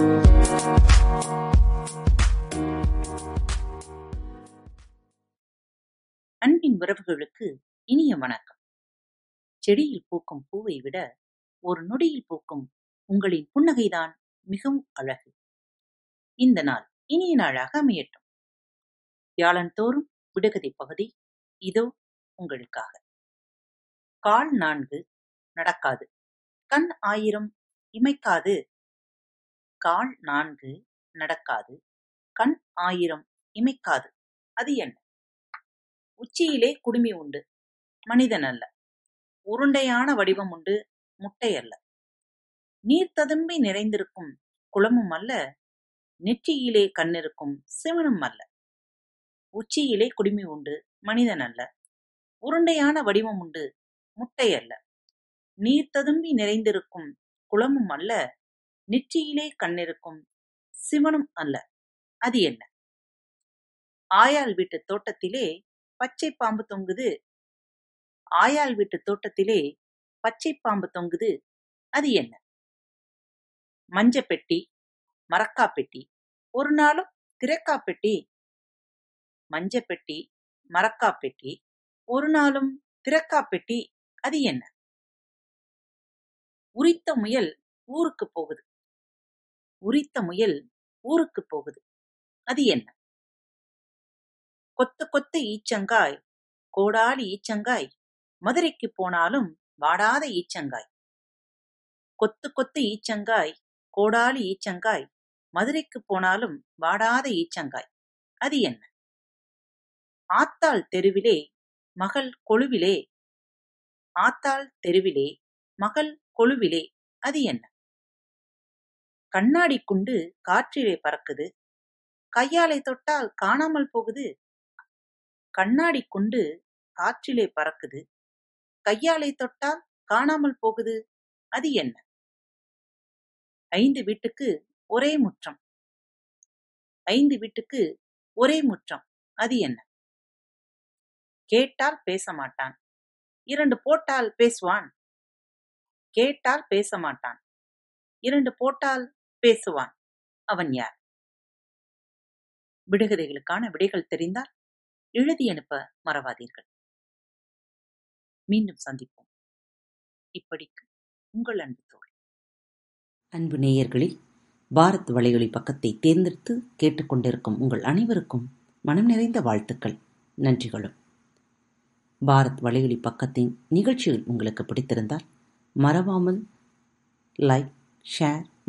அன்பின் உறவுகளுக்கு இனிய வணக்கம். செடியில் பூக்கும் பூவை விட ஒரு நொடியில் பூக்கும் உங்களின் புன்னகைதான் மிகவும் அழகு. இந்த நாள் இனிய நாளாக அமையட்டும். வியாழன்தோறும் விடுகதை பகுதி இதோ உங்களுக்காக. கால் நான்கு நடக்காது. கண் ஆயிரம் இமைக்காது கால் நான்கு நடக்காது கண் ஆயிரம் இமைக்காது. அது என்ன? உச்சியிலே குடுமி உண்டு. மனிதன் அல்ல. உருண்டையான வடிவம் உண்டு. முட்டை அல்ல. நீர் ததும்பி நிறைந்திருக்கும் குளமும் அல்ல. நெற்றியிலே கண்ணிருக்கும் சிவனும் அல்ல. உச்சியிலே குடுமி உண்டு. மனிதன் அல்ல. உருண்டையான வடிவம் உண்டு. முட்டை அல்ல. நீர் ததும்பி நிறைந்திருக்கும் குளமும் அல்ல. நெற்றியிலே கண்ணிருக்கும் சிவனும் அல்ல. அது என்ன? ஆயாள் வீட்டு தோட்டத்திலே பச்சை பாம்பு தொங்குது. ஆயாள் வீட்டு தோட்டத்திலே பச்சை பாம்பு தொங்குது. அது என்ன? மஞ்ச பெட்டி மரக்கா பெட்டி ஒரு நாளும் திரக்கா பெட்டி மஞ்ச பெட்டி மரக்கா பெட்டி ஒரு நாளும் திரக்கா பெட்டி அது என்ன? உரித்த முயல் ஊருக்கு போகுது. உரித்த முயல் ஊருக்கு போகுது. அது என்ன? கொத்து கொத்து ஈச்சங்காய் கோடாலி ஈச்சங்காய் மதுரைக்கு போனாலும் வாடாத ஈச்சங்காய். கொத்து கொத்து ஈச்சங்காய் கோடாலி ஈச்சங்காய் மதுரைக்கு போனாலும் வாடாத ஈச்சங்காய். அது என்ன? ஆத்தாள் தெருவிலே மகள் கொழுவிலே. ஆத்தாள் தெருவிலே மகள் கொழுவிலே. அது என்ன? கண்ணாடி குண்டு காற்றிலே பறக்குது. கையாலை தொட்டால் காணாமல் போகுது. கண்ணாடி குண்டு காற்றிலே பறக்குது. கையாலை தொட்டால் காணாமல் போகுது. அது என்ன? ஐந்து வீட்டுக்கு ஒரே முற்றம். ஐந்து வீட்டுக்கு ஒரே முற்றம். அது என்ன? கேட்டால் பேச மாட்டான் இரண்டு போட்டால் பேசுவான். கேட்டால் பேச மாட்டான் இரண்டு போட்டால் பேசுவான். அவன் யார்? விடுகதைகளுக்கான விடைகள் தெரிந்தால் எழுதி அனுப்ப மறவாதீர்கள். மீண்டும் சந்திப்போம். இப்படிக்கு உங்கள் அன்பு தோழி. அன்பு நேயர்களில் பாரத் வலையொலி பக்கத்தை தேர்ந்தெடுத்து கேட்டுக்கொண்டிருக்கும் உங்கள் அனைவருக்கும் மனம் நிறைந்த வாழ்த்துக்கள். நன்றிகளும். பாரத் வலையொலி பக்கத்தின் நிகழ்ச்சிகள் உங்களுக்கு பிடித்திருந்தால் மறவாமல் லைக் ஷேர்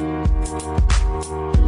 Thank you.